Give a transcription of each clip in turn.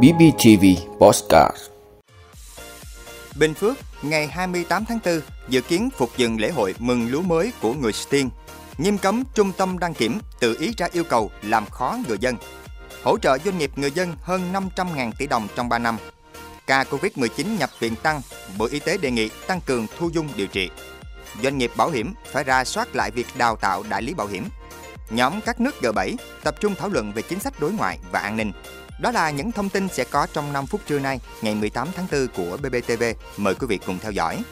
BBTV Postcard Bình Phước, ngày 28 tháng 4, dự kiến phục dựng lễ hội mừng lúa mới của người Stiên. Nghiêm cấm trung tâm đăng kiểm tự ý ra yêu cầu làm khó người dân. Hỗ trợ doanh nghiệp người dân hơn 500.000 tỷ đồng trong 3 năm. Ca Covid-19 nhập viện tăng, Bộ Y tế đề nghị tăng cường thu dung điều trị. Doanh nghiệp bảo hiểm phải ra soát lại việc đào tạo đại lý bảo hiểm. Nhóm các nước G7 tập trung thảo luận về chính sách đối ngoại và an ninh. Đó là những thông tin sẽ có trong 5 phút trưa nay, ngày 18 tháng 4 của BBTV. Mời quý vị cùng theo dõi.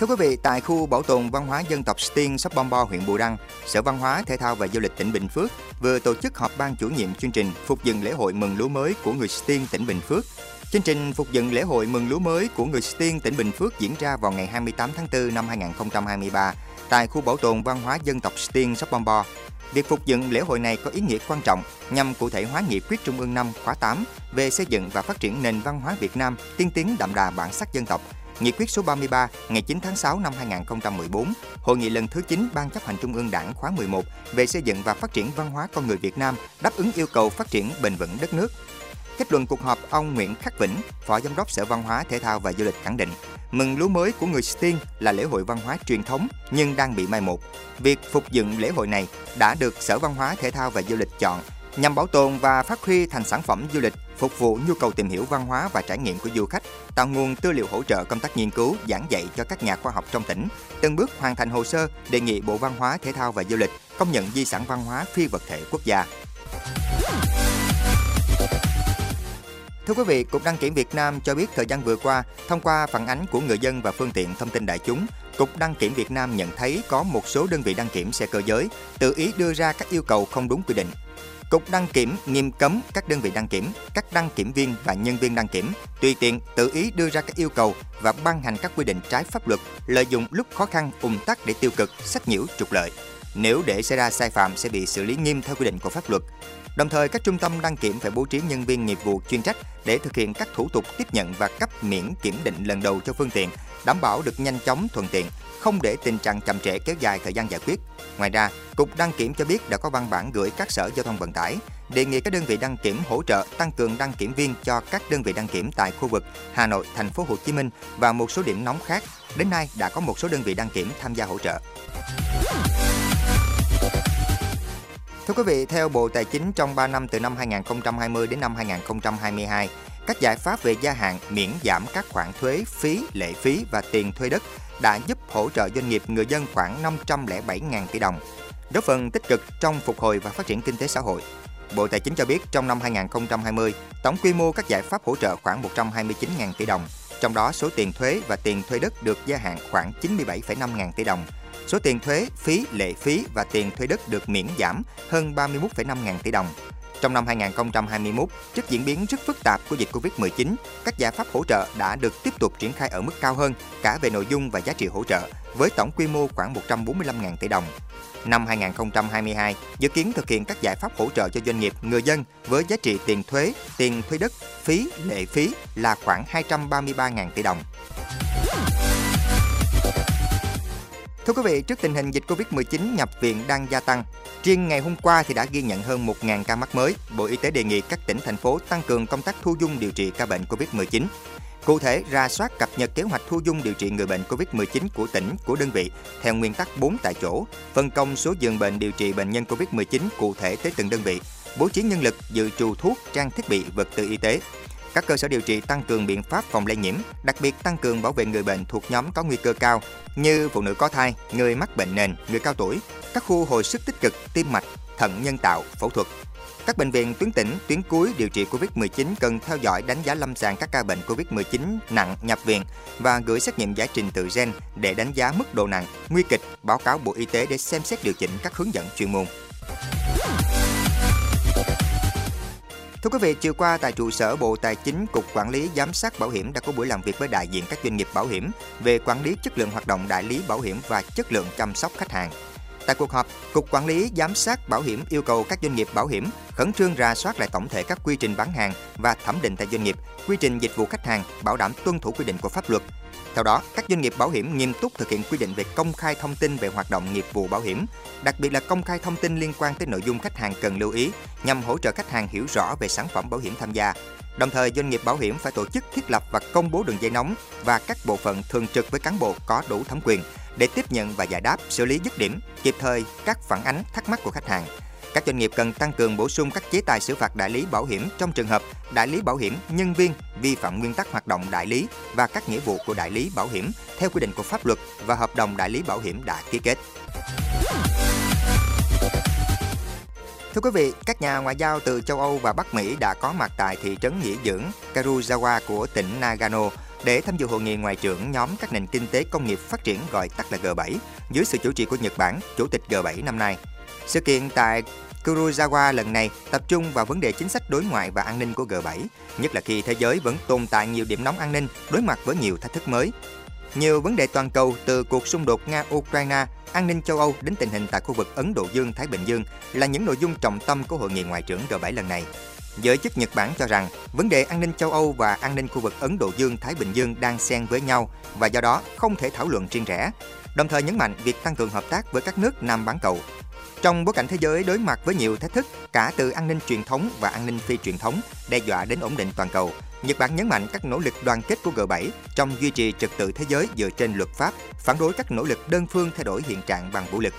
Thưa quý vị, tại khu bảo tồn văn hóa dân tộc Stiên, Sóc Bom Bo, huyện Bù Đăng, Sở Văn hóa, Thể thao và Du lịch tỉnh Bình Phước vừa tổ chức họp ban chủ nhiệm chương trình phục dựng lễ hội mừng lúa mới của người Stiên tỉnh Bình Phước. Chương trình phục dựng lễ hội mừng lúa mới của người Tiên tỉnh Bình Phước diễn ra vào ngày 28 tháng 4 năm 2023 tại khu bảo tồn văn hóa dân tộc Tiên Sóc Bom Bo. Việc phục dựng lễ hội này có ý nghĩa quan trọng nhằm cụ thể hóa nghị quyết Trung ương 5 khóa 8 về xây dựng và phát triển nền văn hóa Việt Nam tiên tiến đậm đà bản sắc dân tộc. Nghị quyết số 33 ngày 9 tháng 6 năm 2014, Hội nghị lần thứ 9 Ban chấp hành Trung ương Đảng khóa 11 về xây dựng và phát triển văn hóa con người Việt Nam đáp ứng yêu cầu phát triển bền vững đất nước. Kết luận cuộc họp, ông Nguyễn Khắc Vĩnh, Phó Giám đốc Sở Văn hóa, Thể thao và Du lịch khẳng định, mừng lúa mới của người Stiên là lễ hội văn hóa truyền thống nhưng đang bị mai một. Việc phục dựng lễ hội này đã được Sở Văn hóa, Thể thao và Du lịch chọn nhằm bảo tồn và phát huy thành sản phẩm du lịch phục vụ nhu cầu tìm hiểu văn hóa và trải nghiệm của du khách, tạo nguồn tư liệu hỗ trợ công tác nghiên cứu, giảng dạy cho các nhà khoa học trong tỉnh, từng bước hoàn thành hồ sơ đề nghị Bộ Văn hóa, Thể thao và Du lịch công nhận di sản văn hóa phi vật thể quốc gia. Thưa quý vị, Cục Đăng kiểm Việt Nam cho biết thời gian vừa qua, thông qua phản ánh của người dân và phương tiện thông tin đại chúng, Cục Đăng kiểm Việt Nam nhận thấy có một số đơn vị đăng kiểm xe cơ giới tự ý đưa ra các yêu cầu không đúng quy định. Cục Đăng kiểm nghiêm cấm các đơn vị đăng kiểm, các đăng kiểm viên và nhân viên đăng kiểm tùy tiện tự ý đưa ra các yêu cầu và ban hành các quy định trái pháp luật, lợi dụng lúc khó khăn ùn tắc để tiêu cực, sách nhiễu trục lợi. Nếu để xảy ra sai phạm sẽ bị xử lý nghiêm theo quy định của pháp luật. Đồng thời, các trung tâm đăng kiểm phải bố trí nhân viên nghiệp vụ chuyên trách để thực hiện các thủ tục tiếp nhận và cấp miễn kiểm định lần đầu cho phương tiện, đảm bảo được nhanh chóng thuận tiện, không để tình trạng chậm trễ kéo dài thời gian giải quyết. Ngoài ra, Cục Đăng kiểm cho biết đã có văn bản gửi các sở giao thông vận tải, đề nghị các đơn vị đăng kiểm hỗ trợ tăng cường đăng kiểm viên cho các đơn vị đăng kiểm tại khu vực Hà Nội, Thành phố Hồ Chí Minh và một số điểm nóng khác. Đến nay đã có một số đơn vị đăng kiểm tham gia hỗ trợ. Thưa quý vị, theo Bộ Tài chính trong 3 năm từ năm 2020 đến năm 2022, các giải pháp về gia hạn, miễn giảm các khoản thuế, phí, lệ phí và tiền thuê đất đã giúp hỗ trợ doanh nghiệp người dân khoảng 507.000 tỷ đồng, góp phần tích cực trong phục hồi và phát triển kinh tế xã hội. Bộ Tài chính cho biết trong năm 2020, tổng quy mô các giải pháp hỗ trợ khoảng 129.000 tỷ đồng, trong đó số tiền thuế và tiền thuê đất được gia hạn khoảng 97,5 ngàn tỷ đồng. Số tiền thuế, phí, lệ phí và tiền thuê đất được miễn giảm hơn 31,5 ngàn tỷ đồng. Trong năm 2021, trước diễn biến rất phức tạp của dịch Covid-19, các giải pháp hỗ trợ đã được tiếp tục triển khai ở mức cao hơn cả về nội dung và giá trị hỗ trợ, với tổng quy mô khoảng 145.000 tỷ đồng. Năm 2022, dự kiến thực hiện các giải pháp hỗ trợ cho doanh nghiệp, người dân với giá trị tiền thuế, tiền thuế đất, phí, lệ phí là khoảng 233.000 tỷ đồng. Thưa quý vị, trước tình hình dịch Covid-19 nhập viện đang gia tăng, riêng ngày hôm qua thì đã ghi nhận hơn 1.000 ca mắc mới. Bộ Y tế đề nghị các tỉnh, thành phố tăng cường công tác thu dung điều trị ca bệnh Covid-19. Cụ thể, ra soát cập nhật kế hoạch thu dung điều trị người bệnh COVID-19 của tỉnh, của đơn vị theo nguyên tắc 4 tại chỗ, phân công số giường bệnh điều trị bệnh nhân COVID-19 cụ thể tới từng đơn vị, bố trí nhân lực dự trù thuốc, trang thiết bị, vật tư y tế. Các cơ sở điều trị tăng cường biện pháp phòng lây nhiễm, đặc biệt tăng cường bảo vệ người bệnh thuộc nhóm có nguy cơ cao như phụ nữ có thai, người mắc bệnh nền, người cao tuổi, các khu hồi sức tích cực, tim mạch, thận nhân tạo, phẫu thuật. Các bệnh viện tuyến tỉnh, tuyến cuối điều trị COVID-19 cần theo dõi đánh giá lâm sàng các ca bệnh COVID-19 nặng nhập viện và gửi xét nghiệm giải trình tự gen để đánh giá mức độ nặng, nguy kịch, báo cáo Bộ Y tế để xem xét điều chỉnh các hướng dẫn chuyên môn. Thưa quý vị, chiều qua tại trụ sở Bộ Tài chính, Cục Quản lý Giám sát Bảo hiểm đã có buổi làm việc với đại diện các doanh nghiệp bảo hiểm về quản lý chất lượng hoạt động đại lý bảo hiểm và chất lượng chăm sóc khách hàng. Tại cuộc họp, Cục Quản lý Giám sát Bảo hiểm yêu cầu các doanh nghiệp bảo hiểm khẩn trương ra soát lại tổng thể các quy trình bán hàng và thẩm định tại doanh nghiệp, quy trình dịch vụ khách hàng, bảo đảm tuân thủ quy định của pháp luật. Theo đó, các doanh nghiệp bảo hiểm nghiêm túc thực hiện quy định về công khai thông tin về hoạt động nghiệp vụ bảo hiểm, đặc biệt là công khai thông tin liên quan tới nội dung khách hàng cần lưu ý nhằm hỗ trợ khách hàng hiểu rõ về sản phẩm bảo hiểm tham gia. Đồng thời, doanh nghiệp bảo hiểm phải tổ chức thiết lập và công bố đường dây nóng và các bộ phận thường trực với cán bộ có đủ thẩm quyền để tiếp nhận và giải đáp, xử lý dứt điểm, kịp thời các phản ánh thắc mắc của khách hàng. Các doanh nghiệp cần tăng cường bổ sung các chế tài xử phạt đại lý bảo hiểm trong trường hợp đại lý bảo hiểm nhân viên vi phạm nguyên tắc hoạt động đại lý và các nghĩa vụ của đại lý bảo hiểm theo quy định của pháp luật và hợp đồng đại lý bảo hiểm đã ký kết. Thưa quý vị, các nhà ngoại giao từ châu Âu và Bắc Mỹ đã có mặt tại thị trấn nghỉ dưỡng Karuizawa của tỉnh Nagano để tham dự hội nghị ngoại trưởng nhóm các nền kinh tế công nghiệp phát triển gọi tắt là G7 dưới sự chủ trì của Nhật Bản, chủ tịch G7 năm nay. Sự kiện tại Kurosawa lần này tập trung vào vấn đề chính sách đối ngoại và an ninh của G7, nhất là khi thế giới vẫn tồn tại nhiều điểm nóng an ninh đối mặt với nhiều thách thức mới. Nhiều vấn đề toàn cầu từ cuộc xung đột Nga-Ukraine, an ninh châu Âu đến tình hình tại khu vực Ấn Độ Dương-Thái Bình Dương là những nội dung trọng tâm của hội nghị ngoại trưởng G7 lần này. Giới chức Nhật Bản cho rằng vấn đề an ninh châu Âu và an ninh khu vực Ấn Độ Dương-Thái Bình Dương đang xen với nhau và do đó không thể thảo luận riêng rẽ. Đồng thời nhấn mạnh việc tăng cường hợp tác với các nước Nam bán cầu trong bối cảnh thế giới đối mặt với nhiều thách thức cả từ an ninh truyền thống và an ninh phi truyền thống đe dọa đến ổn định toàn cầu, Nhật Bản nhấn mạnh các nỗ lực đoàn kết của G7 trong duy trì trật tự thế giới dựa trên luật pháp, phản đối các nỗ lực đơn phương thay đổi hiện trạng bằng vũ lực.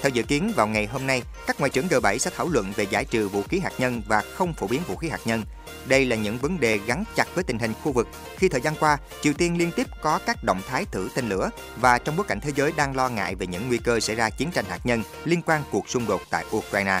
Theo dự kiến, vào ngày hôm nay, các ngoại trưởng G7 sẽ thảo luận về giải trừ vũ khí hạt nhân và không phổ biến vũ khí hạt nhân. Đây là những vấn đề gắn chặt với tình hình khu vực khi thời gian qua, Triều Tiên liên tiếp có các động thái thử tên lửa và trong bối cảnh thế giới đang lo ngại về những nguy cơ xảy ra chiến tranh hạt nhân liên quan cuộc xung đột tại Ukraine.